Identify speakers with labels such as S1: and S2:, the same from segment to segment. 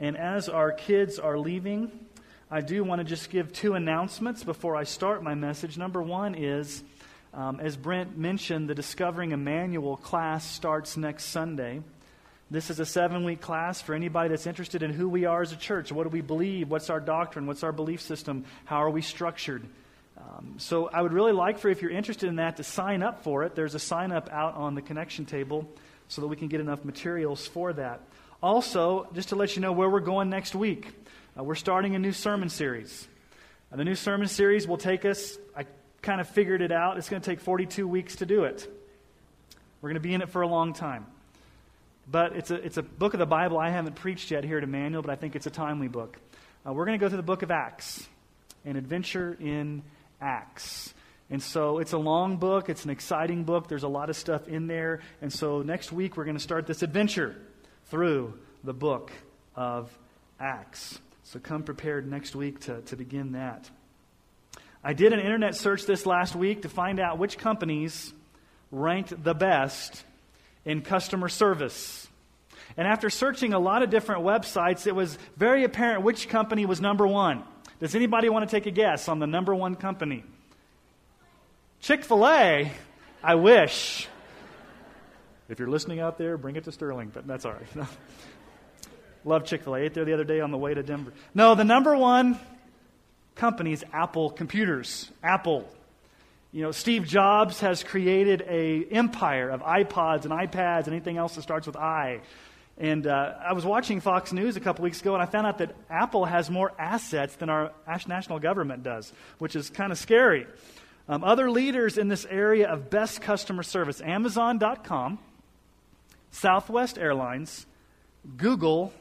S1: And as our kids are leaving, I do want to just give two announcements before I start my message. Number one is, um, as Brent mentioned, the Discovering Emmanuel class starts next Sunday. This is a seven week class for anybody that's interested in who we are as a church. What do we believe? What's our doctrine? What's our belief system? How are we structured? Um, so I would really like for, if you're interested in that, to sign up for it. There's a sign up out on the connection table so that we can get enough materials for that. Also, just to let you know where we're going next week, uh, we're starting a new sermon series. Uh, the new sermon series will take us, I kind of figured it out, it's going to take 42 weeks to do it. We're going to be in it for a long time. But it's a, it's a book of the Bible I haven't preached yet here at Emmanuel, but I think it's a timely book. Uh, we're going to go through the book of Acts, an adventure in Acts. And so it's a long book, it's an exciting book, there's a lot of stuff in there. And so next week we're going to start this adventure through the book of Acts. So come prepared next week to, to begin that. I did an internet search this last week to find out which companies ranked the best in customer service. And after searching a lot of different websites, it was very apparent which company was number one. Does anybody want to take a guess on the number one company? Chick fil A? I wish. If you're listening out there, bring it to Sterling, but that's all right. Love Chick fil A. Ate there the other day on the way to Denver. No, the number one company is Apple Computers. Apple. You know, Steve Jobs has created a empire of iPods and iPads and anything else that starts with I. And uh, I was watching Fox News a couple weeks ago, and I found out that Apple has more assets than our national government does, which is kind of scary. Um, other leaders in this area of best customer service Amazon.com, Southwest Airlines, Google,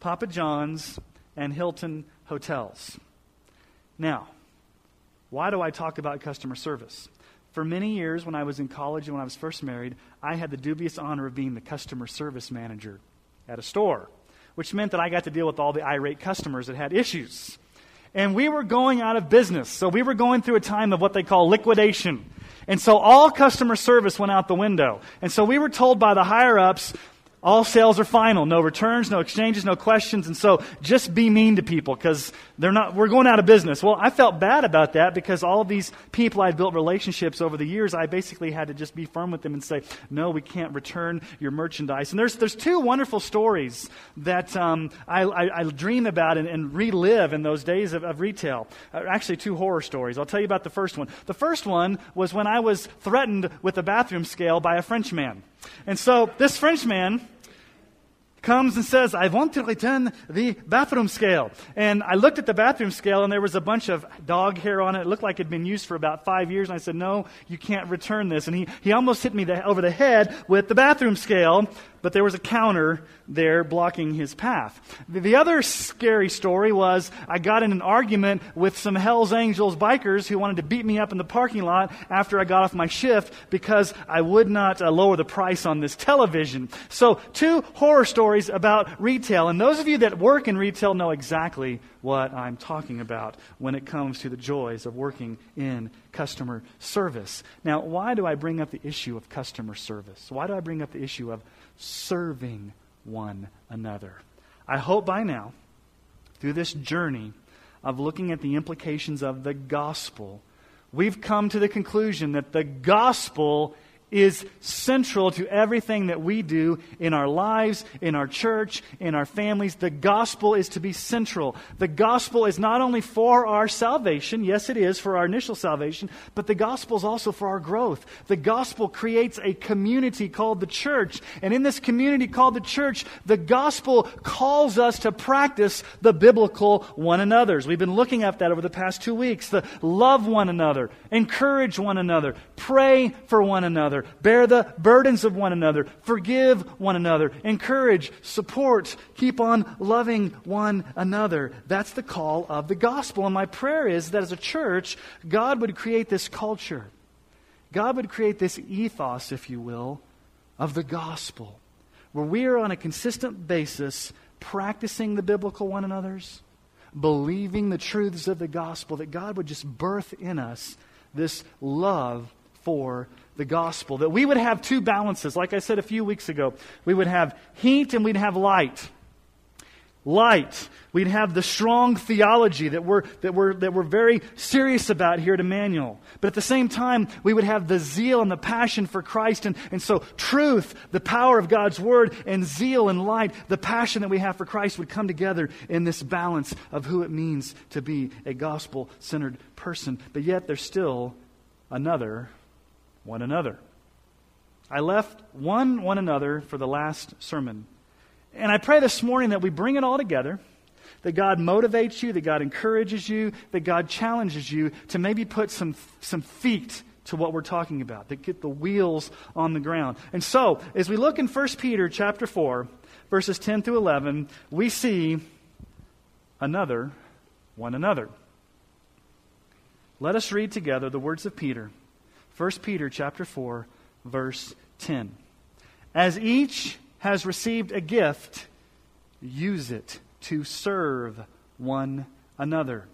S1: Papa John's, and Hilton Hotels. Now, why do I talk about customer service? For many years, when I was in college and when I was first married, I had the dubious honor of being the customer service manager at a store, which meant that I got to deal with all the irate customers that had issues. And we were going out of business, so we were going through a time of what they call liquidation. And so all customer service went out the window. And so we were told by the higher ups, all sales are final. No returns, no exchanges, no questions. And so just be mean to people because they're not, we're going out of business. Well, I felt bad about that because all of these people I'd built relationships over the years, I basically had to just be firm with them and say, no, we can't return your merchandise. And there's, there's two wonderful stories that um, I, I, I, dream about and, and, relive in those days of, of retail. Uh, actually, two horror stories. I'll tell you about the first one. The first one was when I was threatened with a bathroom scale by a Frenchman. And so this Frenchman comes and says, I want to return the bathroom scale. And I looked at the bathroom scale and there was a bunch of dog hair on it. It looked like it had been used for about five years. And I said, No, you can't return this. And he, he almost hit me the, over the head with the bathroom scale but there was a counter there blocking his path. The other scary story was I got in an argument with some Hells Angels bikers who wanted to beat me up in the parking lot after I got off my shift because I would not uh, lower the price on this television. So, two horror stories about retail. And those of you that work in retail know exactly what I'm talking about when it comes to the joys of working in customer service. Now, why do I bring up the issue of customer service? Why do I bring up the issue of serving one another. I hope by now, through this journey of looking at the implications of the gospel, we've come to the conclusion that the gospel is central to everything that we do in our lives, in our church, in our families. The gospel is to be central. The gospel is not only for our salvation, yes, it is for our initial salvation, but the gospel is also for our growth. The gospel creates a community called the church. And in this community called the church, the gospel calls us to practice the biblical one another's. We've been looking at that over the past two weeks. The love one another, encourage one another, pray for one another another, bear the burdens of one another, forgive one another, encourage, support, keep on loving one another. That's the call of the gospel. And my prayer is that as a church, God would create this culture. God would create this ethos, if you will, of the gospel, where we are on a consistent basis practicing the biblical one another's, believing the truths of the gospel, that God would just birth in us this love for the gospel. That we would have two balances. Like I said a few weeks ago, we would have heat and we'd have light light. We'd have the strong theology that we're, that, we're, that we're very serious about here at Emmanuel. But at the same time, we would have the zeal and the passion for Christ. And, and so, truth, the power of God's Word, and zeal and light, the passion that we have for Christ would come together in this balance of who it means to be a gospel centered person. But yet, there's still another one another. I left one one another for the last sermon. And I pray this morning that we bring it all together, that God motivates you, that God encourages you, that God challenges you to maybe put some, some feet to what we're talking about, that get the wheels on the ground. And so, as we look in 1 Peter chapter 4, verses 10 through 11, we see another one another. Let us read together the words of Peter. 1 Peter chapter 4, verse 10. As each has received a gift, use it to serve one another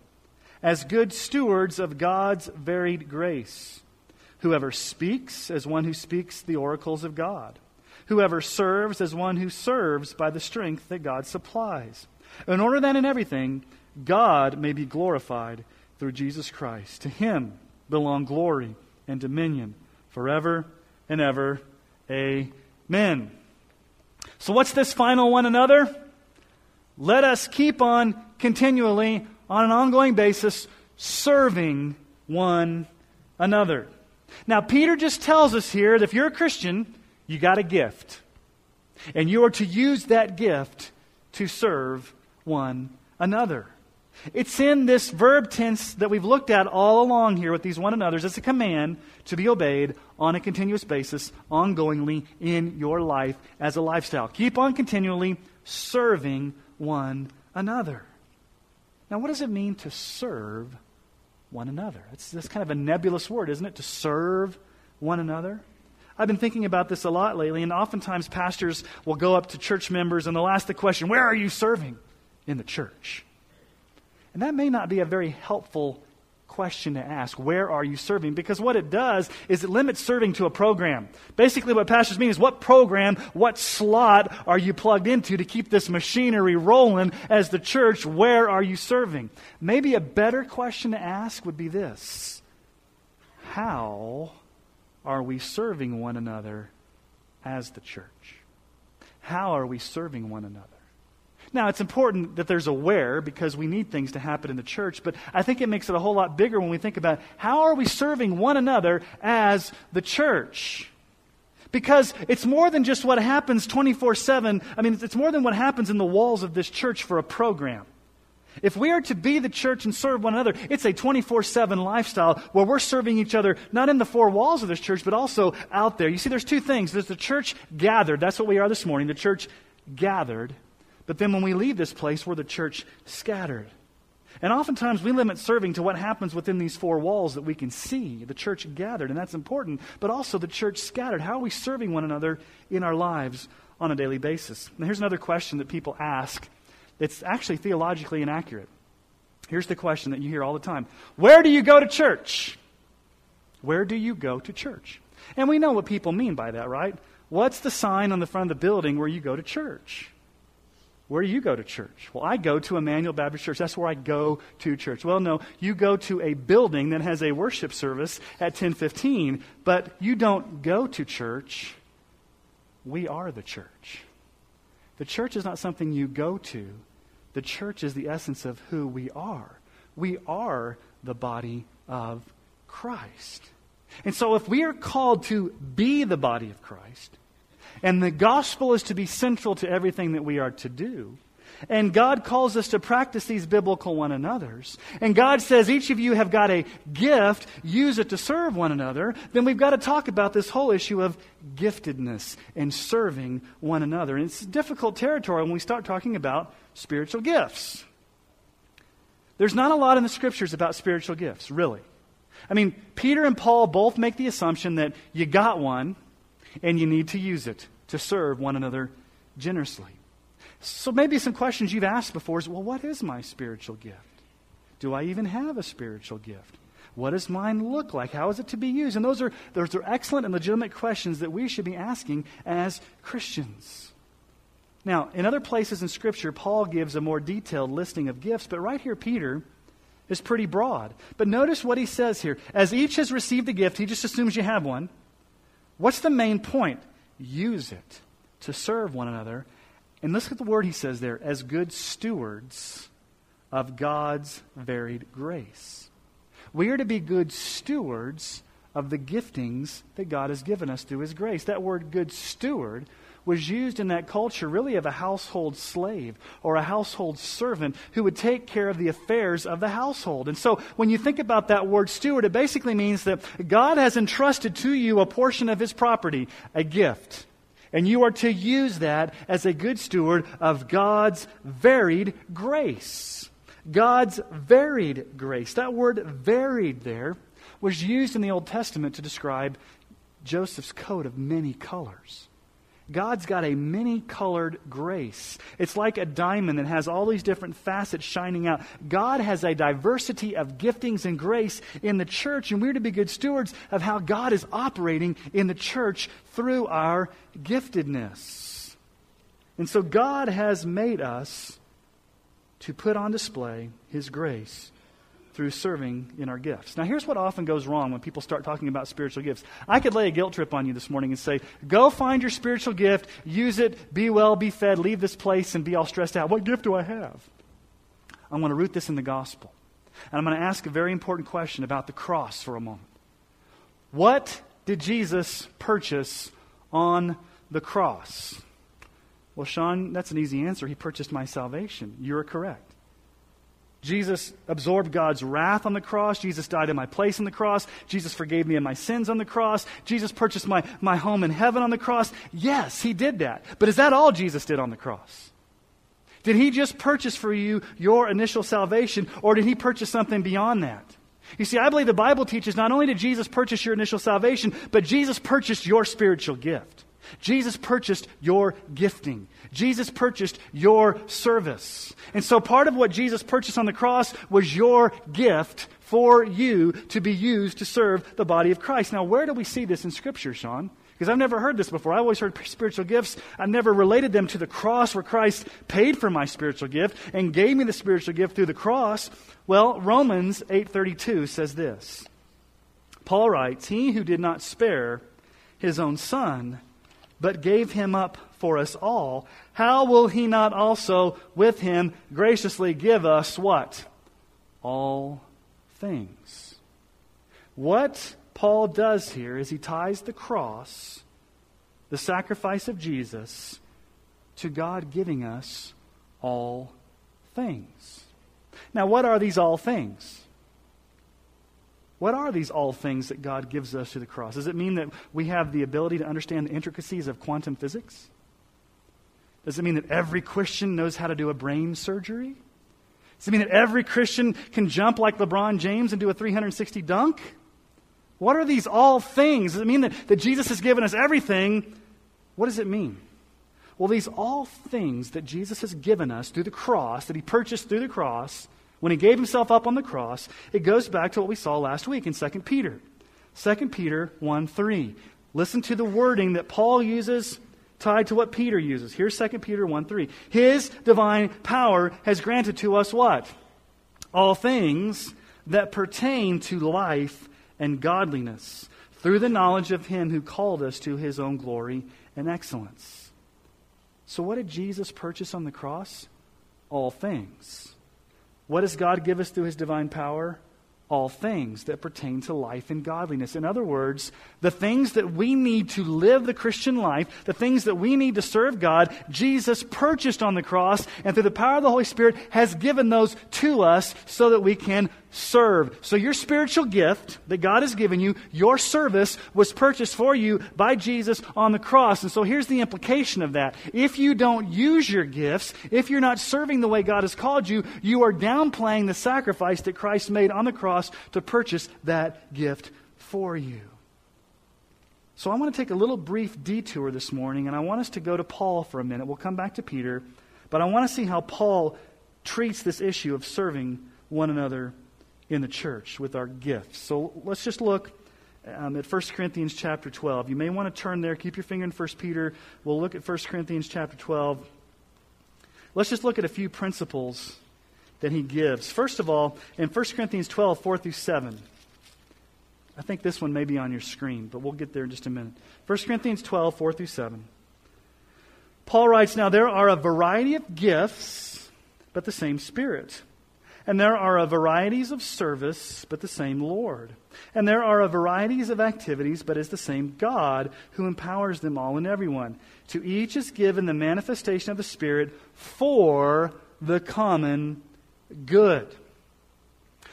S1: as good stewards of God's varied grace. Whoever speaks as one who speaks the oracles of God. Whoever serves as one who serves by the strength that God supplies. In order that in everything God may be glorified through Jesus Christ. To him belong glory and dominion forever and ever. Amen. So, what's this final one another? Let us keep on continually, on an ongoing basis, serving one another. Now, Peter just tells us here that if you're a Christian, you got a gift. And you are to use that gift to serve one another. It's in this verb tense that we've looked at all along here with these one another's. It's a command to be obeyed on a continuous basis, ongoingly in your life as a lifestyle. Keep on continually serving one another. Now, what does it mean to serve one another? It's this kind of a nebulous word, isn't it? To serve one another. I've been thinking about this a lot lately, and oftentimes pastors will go up to church members and they'll ask the question, Where are you serving? In the church. And that may not be a very helpful question to ask. Where are you serving? Because what it does is it limits serving to a program. Basically, what pastors mean is what program, what slot are you plugged into to keep this machinery rolling as the church? Where are you serving? Maybe a better question to ask would be this How are we serving one another as the church? How are we serving one another? Now, it's important that there's a where because we need things to happen in the church, but I think it makes it a whole lot bigger when we think about how are we serving one another as the church? Because it's more than just what happens 24 7. I mean, it's more than what happens in the walls of this church for a program. If we are to be the church and serve one another, it's a 24 7 lifestyle where we're serving each other, not in the four walls of this church, but also out there. You see, there's two things. There's the church gathered. That's what we are this morning, the church gathered. But then when we leave this place, we're the church scattered. And oftentimes we limit serving to what happens within these four walls that we can see, the church gathered, and that's important, but also the church scattered. How are we serving one another in our lives on a daily basis? Now, here's another question that people ask that's actually theologically inaccurate. Here's the question that you hear all the time Where do you go to church? Where do you go to church? And we know what people mean by that, right? What's the sign on the front of the building where you go to church? Where do you go to church? Well, I go to Emmanuel Baptist Church. That's where I go to church. Well, no, you go to a building that has a worship service at 1015, but you don't go to church. We are the church. The church is not something you go to. The church is the essence of who we are. We are the body of Christ. And so if we are called to be the body of Christ, and the gospel is to be central to everything that we are to do, And God calls us to practice these biblical one another's. And God says each of you have got a gift, use it to serve one another. Then we've got to talk about this whole issue of giftedness and serving one another. And it's difficult territory when we start talking about spiritual gifts. There's not a lot in the scriptures about spiritual gifts, really. I mean, Peter and Paul both make the assumption that you got one and you need to use it to serve one another generously. So maybe some questions you've asked before is well, what is my spiritual gift? Do I even have a spiritual gift? What does mine look like? How is it to be used? And those are, those are excellent and legitimate questions that we should be asking as Christians. Now, in other places in Scripture, Paul gives a more detailed listing of gifts, but right here, Peter is pretty broad. But notice what he says here. As each has received a gift, he just assumes you have one. What's the main point? Use it to serve one another and look at the word he says there as good stewards of God's varied grace. We are to be good stewards of the giftings that God has given us through his grace. That word good steward was used in that culture really of a household slave or a household servant who would take care of the affairs of the household. And so when you think about that word steward, it basically means that God has entrusted to you a portion of his property, a gift. And you are to use that as a good steward of God's varied grace. God's varied grace. That word varied there was used in the Old Testament to describe Joseph's coat of many colors. God's got a many colored grace. It's like a diamond that has all these different facets shining out. God has a diversity of giftings and grace in the church, and we're to be good stewards of how God is operating in the church through our giftedness. And so God has made us to put on display His grace through serving in our gifts. Now, here's what often goes wrong when people start talking about spiritual gifts. I could lay a guilt trip on you this morning and say, go find your spiritual gift, use it, be well, be fed, leave this place, and be all stressed out. What gift do I have? I'm going to root this in the gospel. And I'm going to ask a very important question about the cross for a moment. What did Jesus purchase on the cross? Well, Sean, that's an easy answer. He purchased my salvation. You're correct. Jesus absorbed God's wrath on the cross. Jesus died in my place on the cross. Jesus forgave me of my sins on the cross. Jesus purchased my, my home in heaven on the cross. Yes, he did that. But is that all Jesus did on the cross? Did he just purchase for you your initial salvation, or did he purchase something beyond that? You see, I believe the Bible teaches not only did Jesus purchase your initial salvation, but Jesus purchased your spiritual gift. Jesus purchased your gifting. Jesus purchased your service. And so part of what Jesus purchased on the cross was your gift for you to be used to serve the body of Christ. Now, where do we see this in Scripture, Sean? Because I've never heard this before. I always heard spiritual gifts. I've never related them to the cross where Christ paid for my spiritual gift and gave me the spiritual gift through the cross. Well, Romans 8:32 says this. Paul writes, "He who did not spare his own son, but gave him up for us all, how will he not also with him graciously give us what? All things. What Paul does here is he ties the cross, the sacrifice of Jesus, to God giving us all things. Now, what are these all things? What are these all things that God gives us through the cross? Does it mean that we have the ability to understand the intricacies of quantum physics? Does it mean that every Christian knows how to do a brain surgery? Does it mean that every Christian can jump like LeBron James and do a 360 dunk? What are these all things? Does it mean that, that Jesus has given us everything? What does it mean? Well, these all things that Jesus has given us through the cross, that he purchased through the cross, when he gave himself up on the cross, it goes back to what we saw last week in 2 Peter. 2 Peter 1 3. Listen to the wording that Paul uses tied to what Peter uses. Here's 2 Peter 1 3. His divine power has granted to us what? All things that pertain to life and godliness through the knowledge of him who called us to his own glory and excellence. So, what did Jesus purchase on the cross? All things. What does God give us through his divine power? all things that pertain to life and godliness. In other words, the things that we need to live the Christian life, the things that we need to serve God, Jesus purchased on the cross and through the power of the Holy Spirit has given those to us so that we can serve. So your spiritual gift that God has given you, your service was purchased for you by Jesus on the cross. And so here's the implication of that. If you don't use your gifts, if you're not serving the way God has called you, you are downplaying the sacrifice that Christ made on the cross to purchase that gift for you. So I want to take a little brief detour this morning, and I want us to go to Paul for a minute. We'll come back to Peter, but I want to see how Paul treats this issue of serving one another in the church with our gifts. So let's just look um, at 1 Corinthians chapter 12. You may want to turn there. Keep your finger in 1 Peter. We'll look at 1 Corinthians chapter 12. Let's just look at a few principles that he gives. First of all, in 1 Corinthians 12, 4 through 7. I think this one may be on your screen, but we'll get there in just a minute. 1 Corinthians 12, 4 through 7. Paul writes, Now there are a variety of gifts, but the same Spirit. And there are a varieties of service, but the same Lord. And there are a varieties of activities, but is the same God who empowers them all and everyone. To each is given the manifestation of the Spirit for the common good.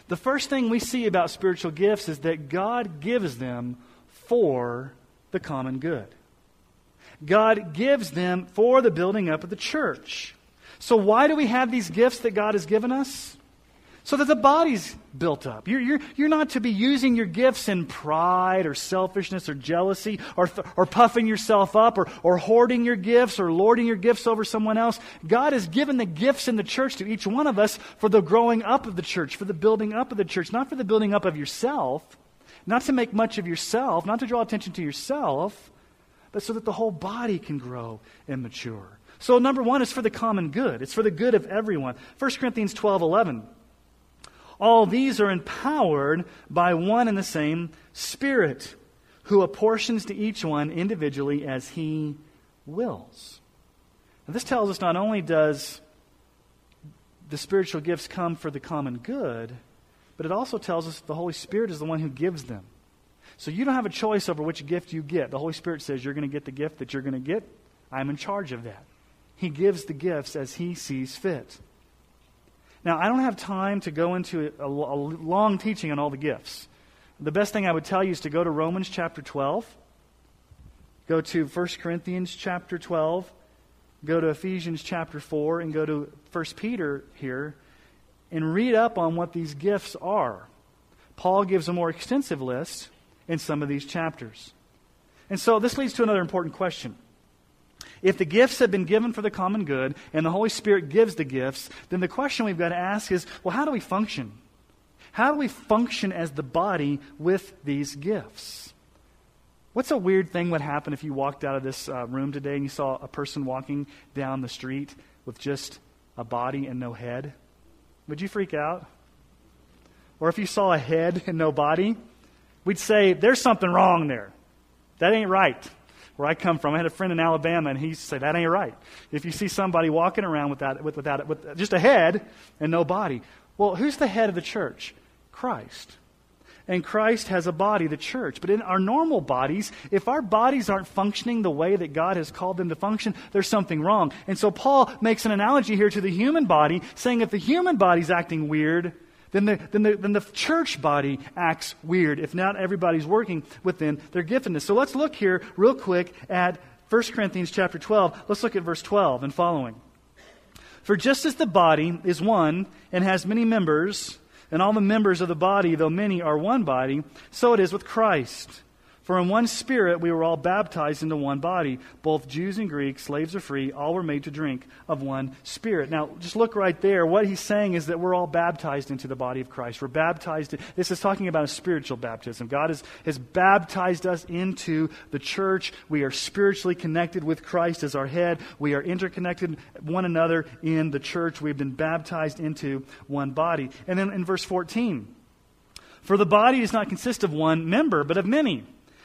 S1: The first thing we see about spiritual gifts is that God gives them for the common good. God gives them for the building up of the church. So, why do we have these gifts that God has given us? So that the body's built up. You're, you're, you're not to be using your gifts in pride or selfishness or jealousy or, or puffing yourself up or, or hoarding your gifts or lording your gifts over someone else. God has given the gifts in the church to each one of us for the growing up of the church, for the building up of the church, not for the building up of yourself, not to make much of yourself, not to draw attention to yourself, but so that the whole body can grow and mature. So, number one is for the common good. It's for the good of everyone. 1 Corinthians 12 11. All these are empowered by one and the same Spirit, who apportions to each one individually as he wills. This tells us not only does the spiritual gifts come for the common good, but it also tells us the Holy Spirit is the one who gives them. So you don't have a choice over which gift you get. The Holy Spirit says you're going to get the gift that you're going to get. I'm in charge of that. He gives the gifts as He sees fit. Now, I don't have time to go into a, a, long teaching on all the gifts. The best thing I would tell you is to go to Romans chapter 12, go to 1 Corinthians chapter 12, go to Ephesians chapter 4, and go to 1 Peter here and read up on what these gifts are. Paul gives a more extensive list in some of these chapters. And so this leads to another important question. If the gifts have been given for the common good and the Holy Spirit gives the gifts, then the question we've got to ask is well, how do we function? How do we function as the body with these gifts? What's a weird thing would happen if you walked out of this uh, room today and you saw a person walking down the street with just a body and no head? Would you freak out? Or if you saw a head and no body, we'd say, there's something wrong there. That ain't right where I come from, I had a friend in Alabama, and he used to say, That ain't right. If you see somebody walking around without, with, without, with just a head and no body, well, who's the head of the church? Christ. And Christ has a body, the church. But in our normal bodies, if our bodies aren't functioning the way that God has called them to function, there's something wrong. And so Paul makes an analogy here to the human body, saying if the human body's acting weird, then the, then, the, then the church body acts weird if not everybody's working within their giftedness. So let's look here real quick at 1 Corinthians chapter 12. Let's look at verse 12 and following. For just as the body is one and has many members, and all the members of the body, though many, are one body, so it is with Christ. For in one spirit we were all baptized into one body, both Jews and Greeks, slaves or free, all were made to drink of one spirit. Now, just look right there. What he's saying is that we're all baptized into the body of Christ. We're baptized. This is talking about a spiritual baptism. God has, has baptized us into the church. We are spiritually connected with Christ as our head. We are interconnected one another in the church. We've been baptized into one body. And then in verse 14, for the body does not consist of one member, but of many.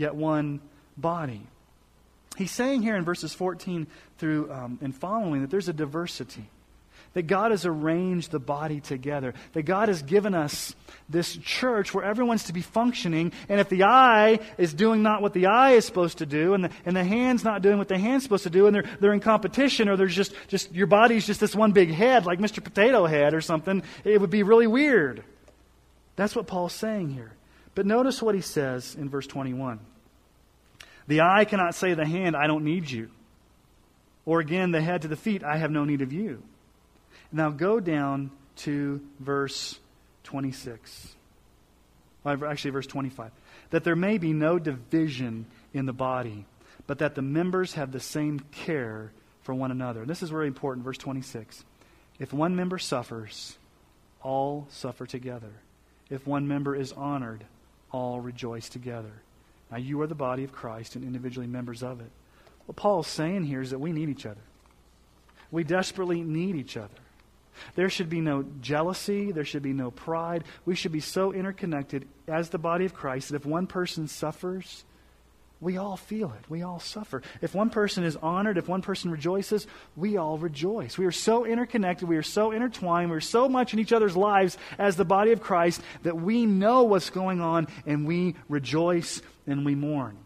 S1: yet one body. He's saying here in verses 14 through um, and following that there's a diversity. That God has arranged the body together. That God has given us this church where everyone's to be functioning. And if the eye is doing not what the eye is supposed to do, and the, and the hand's not doing what the hand's supposed to do, and they're, they're in competition, or there's just, just your body's just this one big head, like Mr. Potato Head or something, it would be really weird. That's what Paul's saying here. But notice what he says in verse 21. The eye cannot say to the hand, I don't need you. Or again, the head to the feet, I have no need of you. Now go down to verse 26. Actually, verse 25. That there may be no division in the body, but that the members have the same care for one another. And this is very important, verse 26. If one member suffers, all suffer together. If one member is honored, all rejoice together. Now, you are the body of Christ and individually members of it. What Paul is saying here is that we need each other. We desperately need each other. There should be no jealousy. There should be no pride. We should be so interconnected as the body of Christ that if one person suffers, we all feel it. We all suffer. If one person is honored, if one person rejoices, we all rejoice. We are so interconnected. We are so intertwined. We're so much in each other's lives as the body of Christ that we know what's going on and we rejoice and we mourn.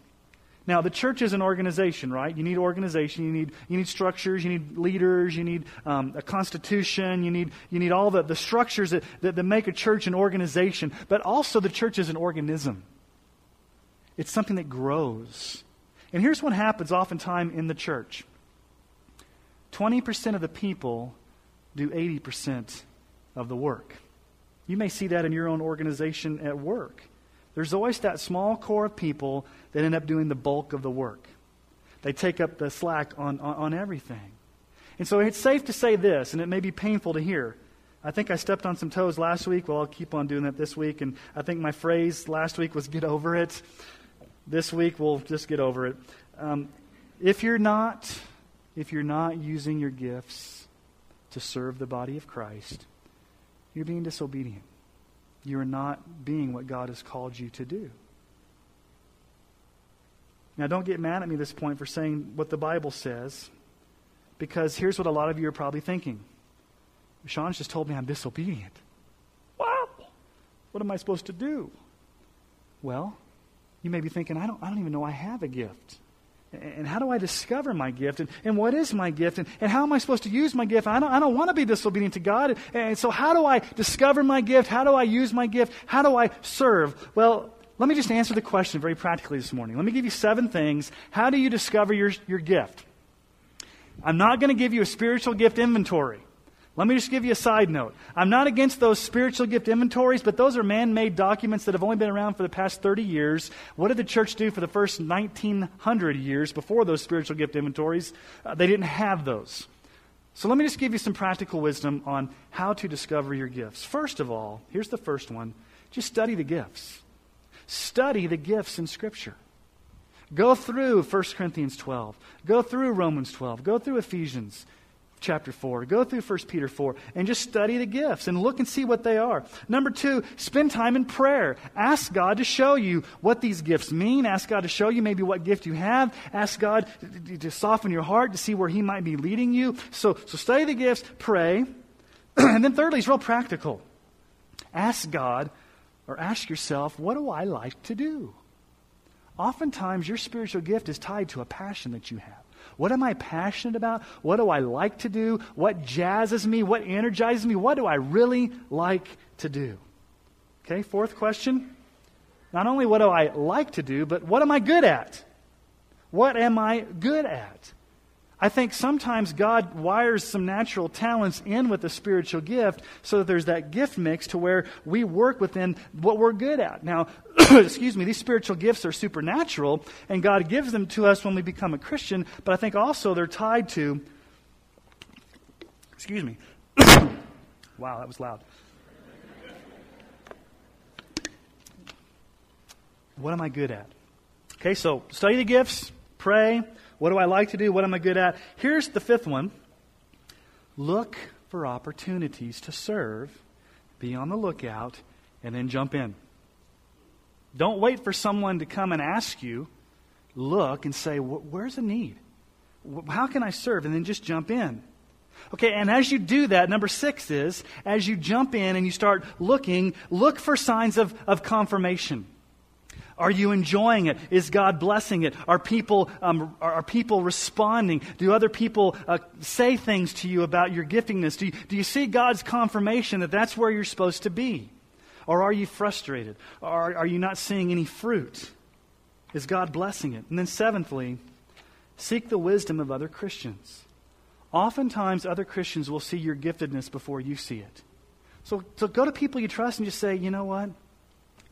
S1: Now, the church is an organization, right? You need organization. You need, you need structures. You need leaders. You need um, a constitution. You need, you need all the, the structures that, that, that make a church an organization. But also, the church is an organism, it's something that grows. And here's what happens oftentimes in the church 20% of the people do 80% of the work. You may see that in your own organization at work. There's always that small core of people that end up doing the bulk of the work. They take up the slack on, on, on everything. And so it's safe to say this, and it may be painful to hear. I think I stepped on some toes last week. Well, I'll keep on doing that this week. And I think my phrase last week was get over it. This week, we'll just get over it. Um, if you're not, if you're not using your gifts to serve the body of Christ, you're being disobedient you are not being what God has called you to do. Now, don't get mad at me at this point for saying what the Bible says, because here's what a lot of you are probably thinking Sean's just told me I'm disobedient. Wow! What am I supposed to do? Well, you may be thinking, I don't, I don't even know I have a gift. And how do I discover my gift? And, and what is my gift? And, and how am I supposed to use my gift? I don't, I don't want to be disobedient to God. And so, how do I discover my gift? How do I use my gift? How do I serve? Well, let me just answer the question very practically this morning. Let me give you seven things. How do you discover your, your gift? I'm not going to give you a spiritual gift inventory. Let me just give you a side note. I'm not against those spiritual gift inventories, but those are man made documents that have only been around for the past 30 years. What did the church do for the first 1900 years before those spiritual gift inventories? Uh, they didn't have those. So let me just give you some practical wisdom on how to discover your gifts. First of all, here's the first one just study the gifts. Study the gifts in Scripture. Go through 1 Corinthians 12. Go through Romans 12. Go through Ephesians chapter 4. Go through 1 Peter 4 and just study the gifts and look and see what they are. Number two, spend time in prayer. Ask God to show you what these gifts mean. Ask God to show you maybe what gift you have. Ask God to soften your heart to see where He might be leading you. So, so study the gifts, pray. and then thirdly, it's real practical. Ask God or ask yourself, what do I like to do? Oftentimes, your spiritual gift is tied to a passion that you have. What am I passionate about? What do I like to do? What jazzes me? What energizes me? What do I really like to do? Okay, fourth question. Not only what do I like to do, but what am I good at? What am I good at? I think sometimes God wires some natural talents in with a spiritual gift so that there's that gift mix to where we work within what we're good at. Now, excuse me, these spiritual gifts are supernatural, and God gives them to us when we become a Christian, but I think also they're tied to Excuse me. wow, that was loud. What am I good at? Okay, so study the gifts, pray. What do I like to do? What am I good at? Here's the fifth one look for opportunities to serve, be on the lookout, and then jump in. Don't wait for someone to come and ask you. Look and say, Where's the need? How can I serve? And then just jump in. Okay, and as you do that, number six is as you jump in and you start looking, look for signs of, of confirmation. Are you enjoying it? Is God blessing it? Are people, um, are, are, people responding? Do other people uh, say things to you about your giftingness? Do you, do you see God's confirmation that that's where you're supposed to be? Or are you frustrated? Or are you not seeing any fruit? Is God blessing it? And then, seventhly, seek the wisdom of other Christians. Oftentimes, other Christians will see your giftedness before you see it. So, so go to people you trust and just say, you know what?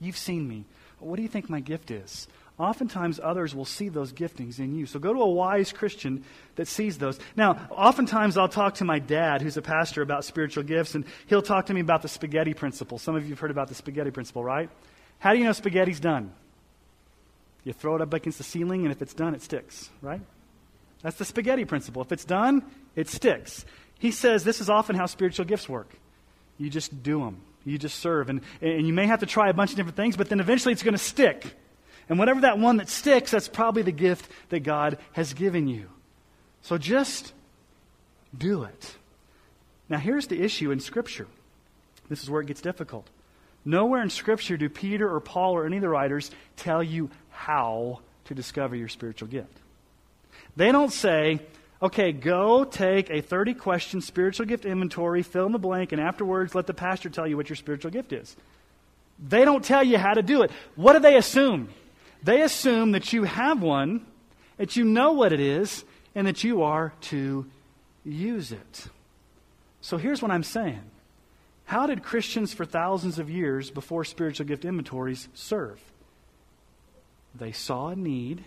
S1: You've seen me. What do you think my gift is? Oftentimes, others will see those giftings in you. So go to a wise Christian that sees those. Now, oftentimes I'll talk to my dad, who's a pastor, about spiritual gifts, and he'll talk to me about the spaghetti principle. Some of you have heard about the spaghetti principle, right? How do you know spaghetti's done? You throw it up against the ceiling, and if it's done, it sticks, right? That's the spaghetti principle. If it's done, it sticks. He says this is often how spiritual gifts work. You just do them. You just serve. And, and you may have to try a bunch of different things, but then eventually it's going to stick. And whatever that one that sticks, that's probably the gift that God has given you. So just do it. Now, here's the issue in Scripture. This is where it gets difficult. Nowhere in Scripture do Peter or Paul or any of the writers tell you how to discover your spiritual gift. They don't say, okay, go take a 30 question spiritual gift inventory, fill in the blank, and afterwards let the pastor tell you what your spiritual gift is. They don't tell you how to do it. What do they assume? They assume that you have one, that you know what it is, and that you are to use it. So here's what I'm saying. How did Christians for thousands of years before spiritual gift inventories serve? They saw a need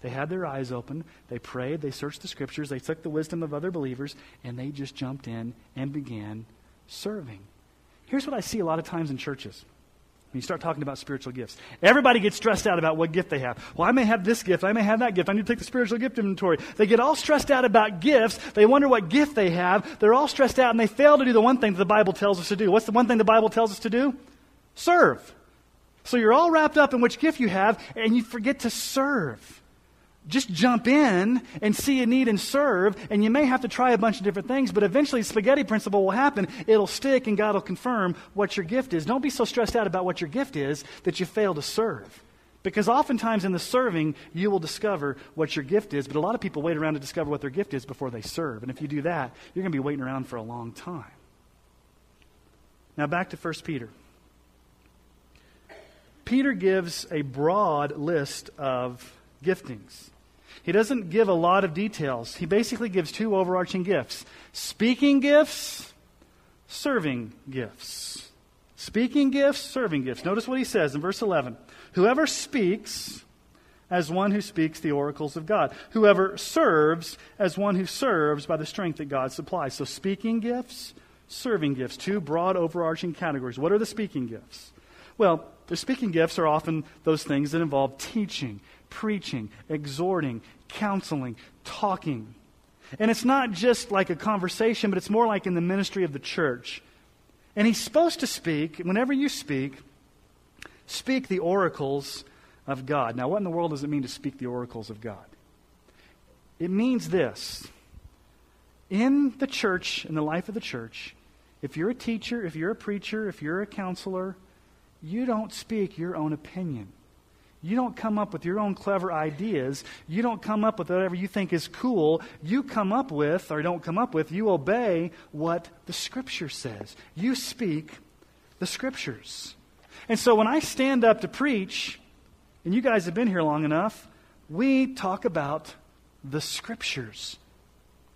S1: they had their eyes open, they prayed, they searched the scriptures, they took the wisdom of other believers, and they just jumped in and began serving. Here's what I see a lot of times in churches. When you start talking about spiritual gifts, everybody gets stressed out about what gift they have. Well, I may have this gift, I may have that gift, I need to take the spiritual gift inventory. They get all stressed out about gifts, they wonder what gift they have, they're all stressed out, and they fail to do the one thing that the Bible tells us to do. What's the one thing the Bible tells us to do? Serve. So you're all wrapped up in which gift you have, and you forget to serve just jump in and see a need and serve, and you may have to try a bunch of different things, but eventually spaghetti principle will happen. It'll stick, and God will confirm what your gift is. Don't be so stressed out about what your gift is that you fail to serve. Because oftentimes in the serving, you will discover what your gift is, but a lot of people wait around to discover what their gift is before they serve. And if you do that, you're going to be waiting around for a long time. Now, back to 1 Peter. Peter gives a broad list of giftings. He doesn't give a lot of details. He basically gives two overarching gifts speaking gifts, serving gifts. Speaking gifts, serving gifts. Notice what he says in verse 11 Whoever speaks, as one who speaks the oracles of God. Whoever serves, as one who serves by the strength that God supplies. So, speaking gifts, serving gifts, two broad overarching categories. What are the speaking gifts? Well, the speaking gifts are often those things that involve teaching, preaching, exhorting, counseling, talking. And it's not just like a conversation, but it's more like in the ministry of the church. And he's supposed to speak, whenever you speak, speak the oracles of God. Now, what in the world does it mean to speak the oracles of God? It means this. In the church, in the life of the church, if you're a teacher, if you're a preacher, if you're a counselor, you don't speak your own opinion. You don't come up with your own clever ideas. You don't come up with whatever you think is cool. You come up with, or don't come up with, you obey what the Scripture says. You speak the Scriptures. And so when I stand up to preach, and you guys have been here long enough, we talk about the Scriptures.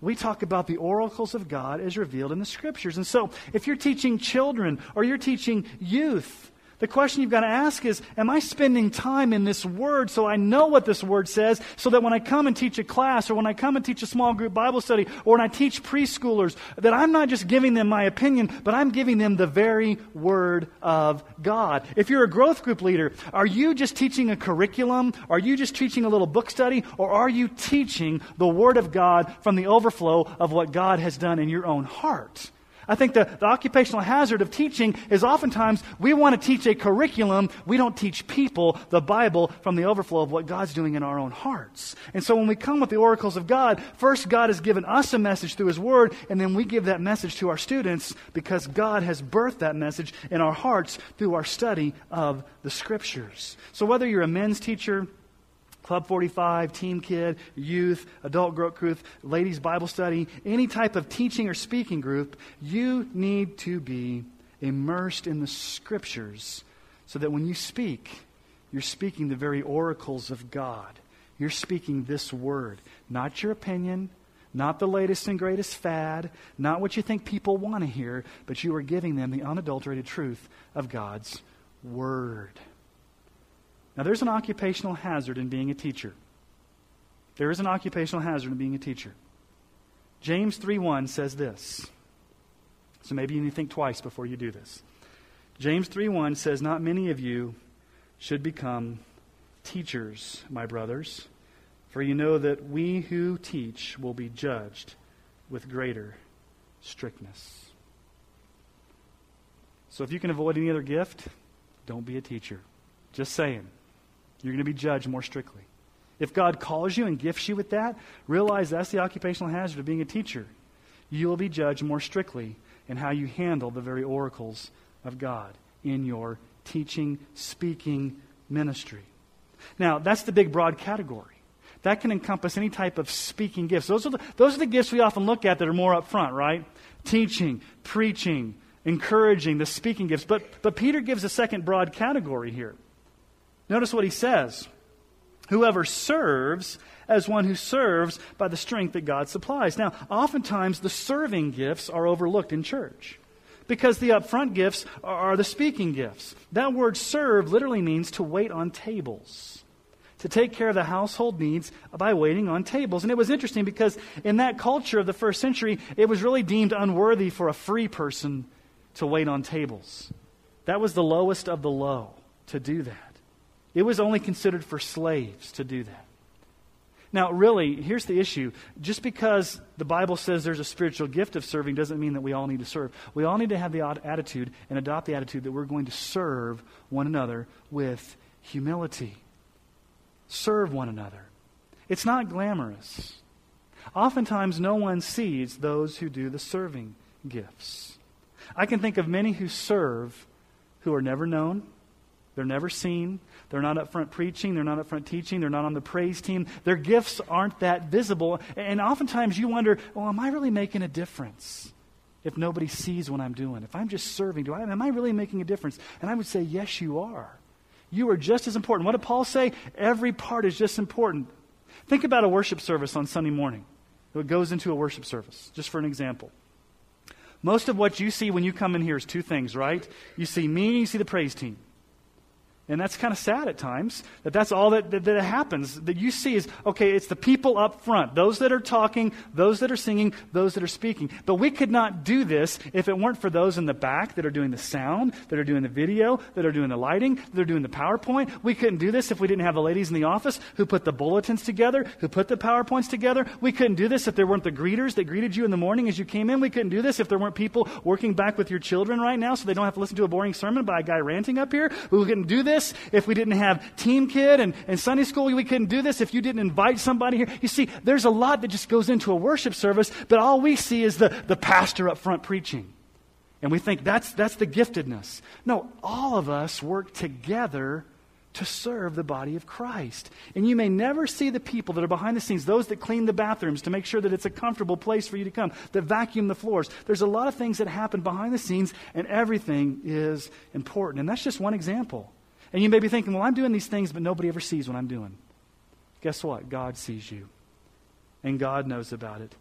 S1: We talk about the oracles of God as revealed in the Scriptures. And so if you're teaching children or you're teaching youth, The question you've got to ask is Am I spending time in this word so I know what this word says so that when I come and teach a class or when I come and teach a small group Bible study or when I teach preschoolers, that I'm not just giving them my opinion, but I'm giving them the very word of God? If you're a growth group leader, are you just teaching a curriculum? Are you just teaching a little book study? Or are you teaching the word of God from the overflow of what God has done in your own heart? I think the, the occupational hazard of teaching is oftentimes we want to teach a curriculum. We don't teach people the Bible from the overflow of what God's doing in our own hearts. And so when we come with the oracles of God, first God has given us a message through His Word, and then we give that message to our students because God has birthed that message in our hearts through our study of the Scriptures. So whether you're a men's teacher, Club 45, Team Kid, youth, adult growth group, ladies' Bible study, any type of teaching or speaking group, you need to be immersed in the scriptures so that when you speak, you're speaking the very oracles of God. You're speaking this word, not your opinion, not the latest and greatest fad, not what you think people want to hear, but you are giving them the unadulterated truth of God's word. Now, there's an occupational hazard in being a teacher. There is an occupational hazard in being a teacher. James 3:1 says this. So maybe you need to think twice before you do this. James 3:1 says, "Not many of you should become teachers, my brothers, for you know that we who teach will be judged with greater strictness." So if you can avoid any other gift, don't be a teacher. Just saying. You're going to be judged more strictly. If God calls you and gifts you with that, realize that's the occupational hazard of being a teacher. You will be judged more strictly in how you handle the very oracles of God in your teaching, speaking ministry. Now, that's the big, broad category. That can encompass any type of speaking gifts. Those are the, those are the gifts we often look at that are more up front, right? Teaching, preaching, encouraging, the speaking gifts. But, but Peter gives a second broad category here. Notice what he says Whoever serves as one who serves by the strength that God supplies. Now, oftentimes the serving gifts are overlooked in church because the upfront gifts are the speaking gifts. That word serve literally means to wait on tables, to take care of the household needs by waiting on tables. And it was interesting because in that culture of the first century, it was really deemed unworthy for a free person to wait on tables. That was the lowest of the low to do that. It was only considered for slaves to do that. Now, really, here's the issue. Just because the Bible says there's a spiritual gift of serving doesn't mean that we all need to serve. We all need to have the attitude and adopt the attitude that we're going to serve one another with humility. Serve one another. It's not glamorous. Oftentimes, no one sees those who do the serving gifts. I can think of many who serve who are never known, they're never seen, they're not up front preaching. They're not up front teaching. They're not on the praise team. Their gifts aren't that visible. And oftentimes you wonder, well, am I really making a difference? If nobody sees what I'm doing, if I'm just serving, do I, am I really making a difference? And I would say, yes, you are. You are just as important. What did Paul say? Every part is just important. Think about a worship service on Sunday morning. It goes into a worship service, just for an example. Most of what you see when you come in here is two things, right? You see me you see the praise team. And that's kind of sad at times that that's all that, that, that, happens. That you see is, okay, it's the people up front, those that are talking, those that are singing, those that are speaking. But we could not do this if it weren't for those in the back that are doing the sound, that are doing the video, that are doing the lighting, that are doing the PowerPoint. We couldn't do this if we didn't have the ladies in the office who put the bulletins together, who put the PowerPoints together. We couldn't do this if there weren't the greeters that greeted you in the morning as you came in. We couldn't do this if there weren't people working back with your children right now so they don't have to listen to a boring sermon by a guy ranting up here. We couldn't do this this if we didn't have Team Kid and, and Sunday School. We couldn't do this if you didn't invite somebody here. You see, there's a lot that just goes into a worship service, but all we see is the, the pastor up front preaching. And we think that's, that's the giftedness. No, all of us work together to serve the body of Christ. And you may never see the people that are behind the scenes, those that clean the bathrooms to make sure that it's a comfortable place for you to come, that vacuum the floors. There's a lot of things that happen behind the scenes, and everything is important. And that's just one example. And you may be thinking, well, I'm doing these things, but nobody ever sees what I'm doing. Guess what? God sees you. And God knows about it.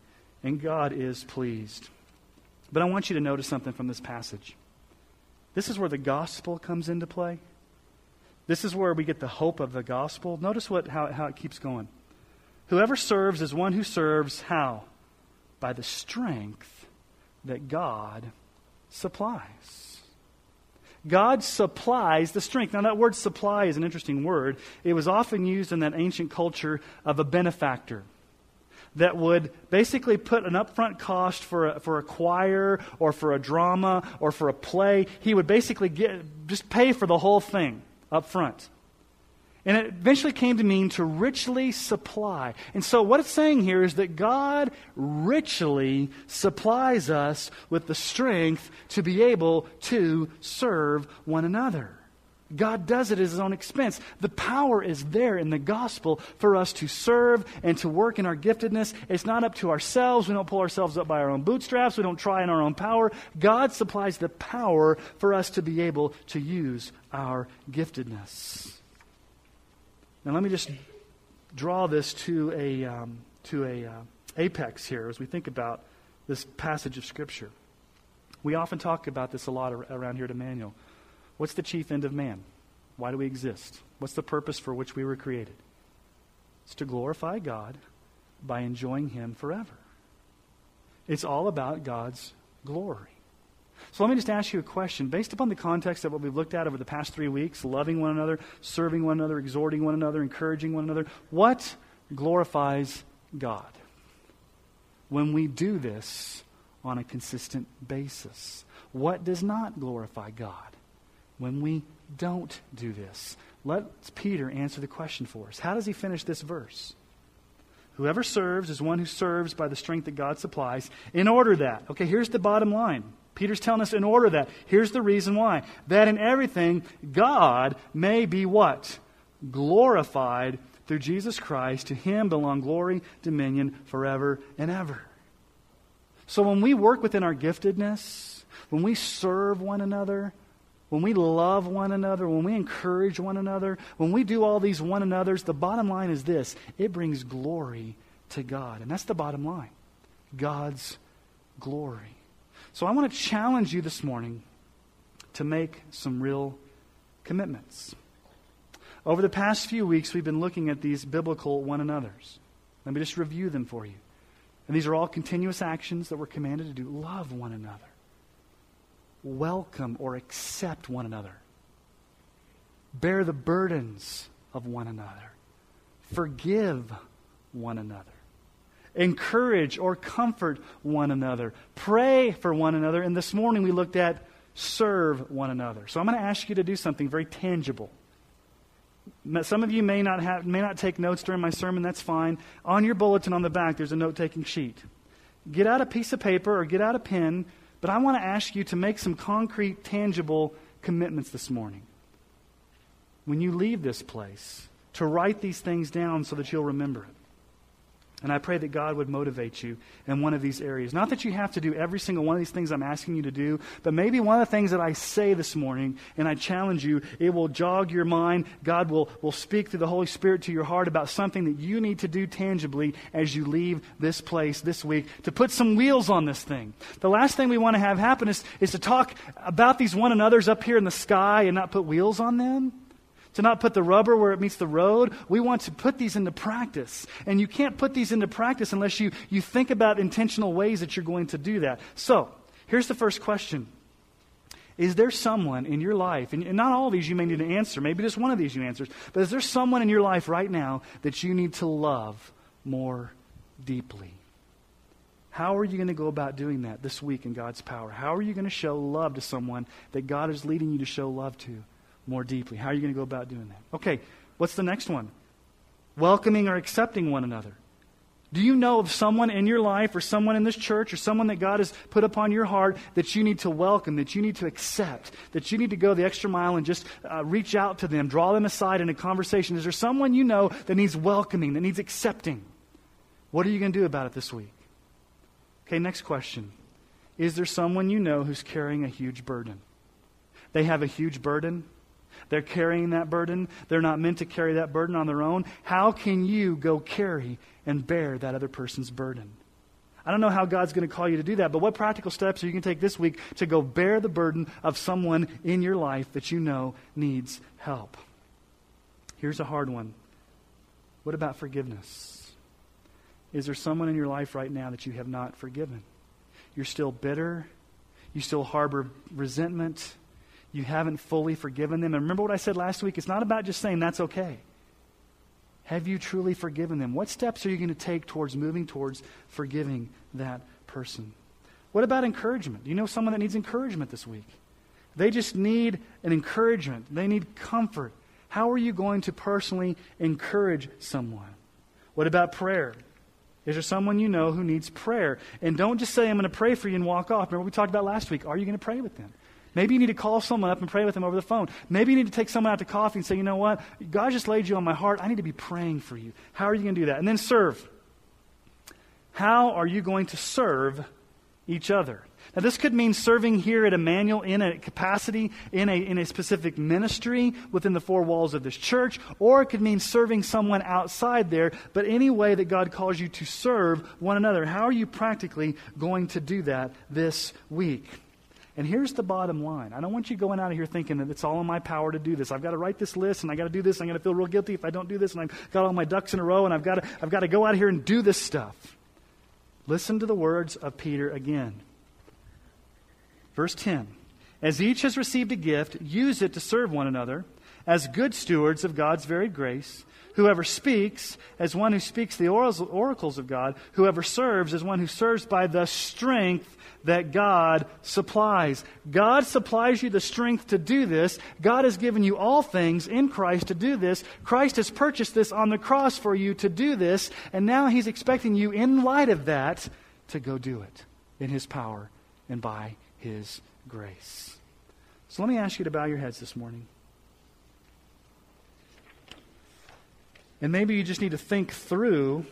S1: And God is pleased. But I want you to notice something from this passage. This is where the gospel comes into play. This is where we get the hope of the gospel. Notice what, how, how it keeps going. Whoever serves is one who serves how? By the strength that God supplies. God supplies the strength. Now, that word supply is an interesting word. It was often used in that ancient culture of a benefactor that would basically put an upfront cost for a, for a choir or for a drama or for a play. He would basically get, just pay for the whole thing up front. And it eventually came to mean to richly supply. And so, what it's saying here is that God richly supplies us with the strength to be able to serve one another. God does it at his own expense. The power is there in the gospel for us to serve and to work in our giftedness. It's not up to ourselves. We don't pull ourselves up by our own bootstraps. We don't try in our own power. God supplies the power for us to be able to use our giftedness. Now, let me just draw this to a, um, to a uh, apex here as we think about this passage of Scripture. We often talk about this a lot around here at Emmanuel. What's the chief end of man? Why do we exist? What's the purpose for which we were created? It's to glorify God by enjoying Him forever. It's all about God's glory. So let me just ask you a question. Based upon the context of what we've looked at over the past three weeks loving one another, serving one another, exhorting one another, encouraging one another what glorifies God? When we do this on a consistent basis. What does not glorify God? when we don't do this? Let Peter answer the question for us. How does he finish this verse? Whoever serves is one who serves by the strength that God supplies, in order that, okay, here's the bottom line. Peter's telling us in order that. Here's the reason why. That in everything, God may be what? Glorified through Jesus Christ. To him belong glory, dominion forever and ever. So when we work within our giftedness, when we serve one another, when we love one another, when we encourage one another, when we do all these one another's, the bottom line is this it brings glory to God. And that's the bottom line God's glory. So I want to challenge you this morning to make some real commitments. Over the past few weeks, we've been looking at these biblical one another's. Let me just review them for you. And these are all continuous actions that we're commanded to do. Love one another welcome or accept one another, bear the burdens of one another, forgive one another, encourage or comfort one another, pray for one another. And this morning we looked at serve one another. So I'm going to ask you to do something very tangible. Some of you may not, have, may not take notes during my sermon, that's fine. On your bulletin on the back, there's a note taking sheet. Get out a piece of paper or get out a pen but I want to ask you to make some concrete, tangible commitments this morning. When you leave this place, to write these things down so that you'll remember it. And I pray that God would motivate you in one of these areas. Not that you have to do every single one of these things I'm asking you to do, but maybe one of the things that I say this morning, and I challenge you, it will jog your mind. God will, will speak through the Holy Spirit to your heart about something that you need to do tangibly as you leave this place this week to put some wheels on this thing. The last thing we want to have happen is, is to talk about these one another's up here in the sky and not put wheels on them to not put the rubber where it meets the road. We want to put these into practice. And you can't put these into practice unless you, you think about intentional ways that you're going to do that. So, here's the first question Is there someone in your life, and not all of these you may need to answer, maybe just one of these you answer, but is there someone in your life right now that you need to love more deeply? How are you going to go about doing that this week in God's power? How are you going to show love to someone that God is leading you to show love to? More deeply. How are you going to go about doing that? Okay, what's the next one? Welcoming or accepting one another. Do you know of someone in your life or someone in this church or someone that God has put upon your heart that you need to welcome, that you need to accept, that you need to go the extra mile and just uh, reach out to them, draw them aside in a conversation? Is there someone you know that needs welcoming, that needs accepting? What are you going to do about it this week? Okay, next question. Is there someone you know who's carrying a huge burden? They have a huge burden they're carrying that burden. They're not meant to carry that burden on their own. How can you go carry and bear that other person's burden? I don't know how God's going to call you to do that, but what practical steps are you going to take this week to go bear the burden of someone in your life that you know needs help? Here's a hard one. What about forgiveness? Is there someone in your life right now that you have not forgiven? You're still bitter. You still harbor resentment. You haven't fully forgiven them. And remember what I said last week? It's not about just saying that's okay. Have you truly forgiven them? What steps are you going to take towards moving towards forgiving that person? What about encouragement? Do you know someone that needs encouragement this week? They just need an encouragement, they need comfort. How are you going to personally encourage someone? What about prayer? Is there someone you know who needs prayer? And don't just say, I'm going to pray for you and walk off. Remember we talked about last week? Are you going to pray with them? Maybe you need to call someone up and pray with them over the phone. Maybe you need to take someone out to coffee and say, you know what? God just laid you on my heart. I need to be praying for you. How are you going to do that? And then serve. How are you going to serve each other? Now, this could mean serving here at Emmanuel in a capacity, in a, in a specific ministry within the four walls of this church, or it could mean serving someone outside there, but any way that God calls you to serve one another. How are you practically going to do that this week? And here's the bottom line. I don't want you going out of here thinking that it's all in my power to do this. I've got to write this list and I've got to do this. I'm going to feel real guilty if I don't do this and I've got all my ducks in a row and I've got to, I've got to go out here and do this stuff. Listen to the words of Peter again. Verse 10 As each has received a gift, use it to serve one another as good stewards of God's varied grace. Whoever speaks, as one who speaks the oracles of God. Whoever serves, as one who serves by the strength that God supplies. God supplies you the strength to do this. God has given you all things in Christ to do this. Christ has purchased this on the cross for you to do this, and now He's expecting you, in light of that, to go do it in His power and by His grace. So let me ask you to bow your heads this morning. And maybe you just need to think through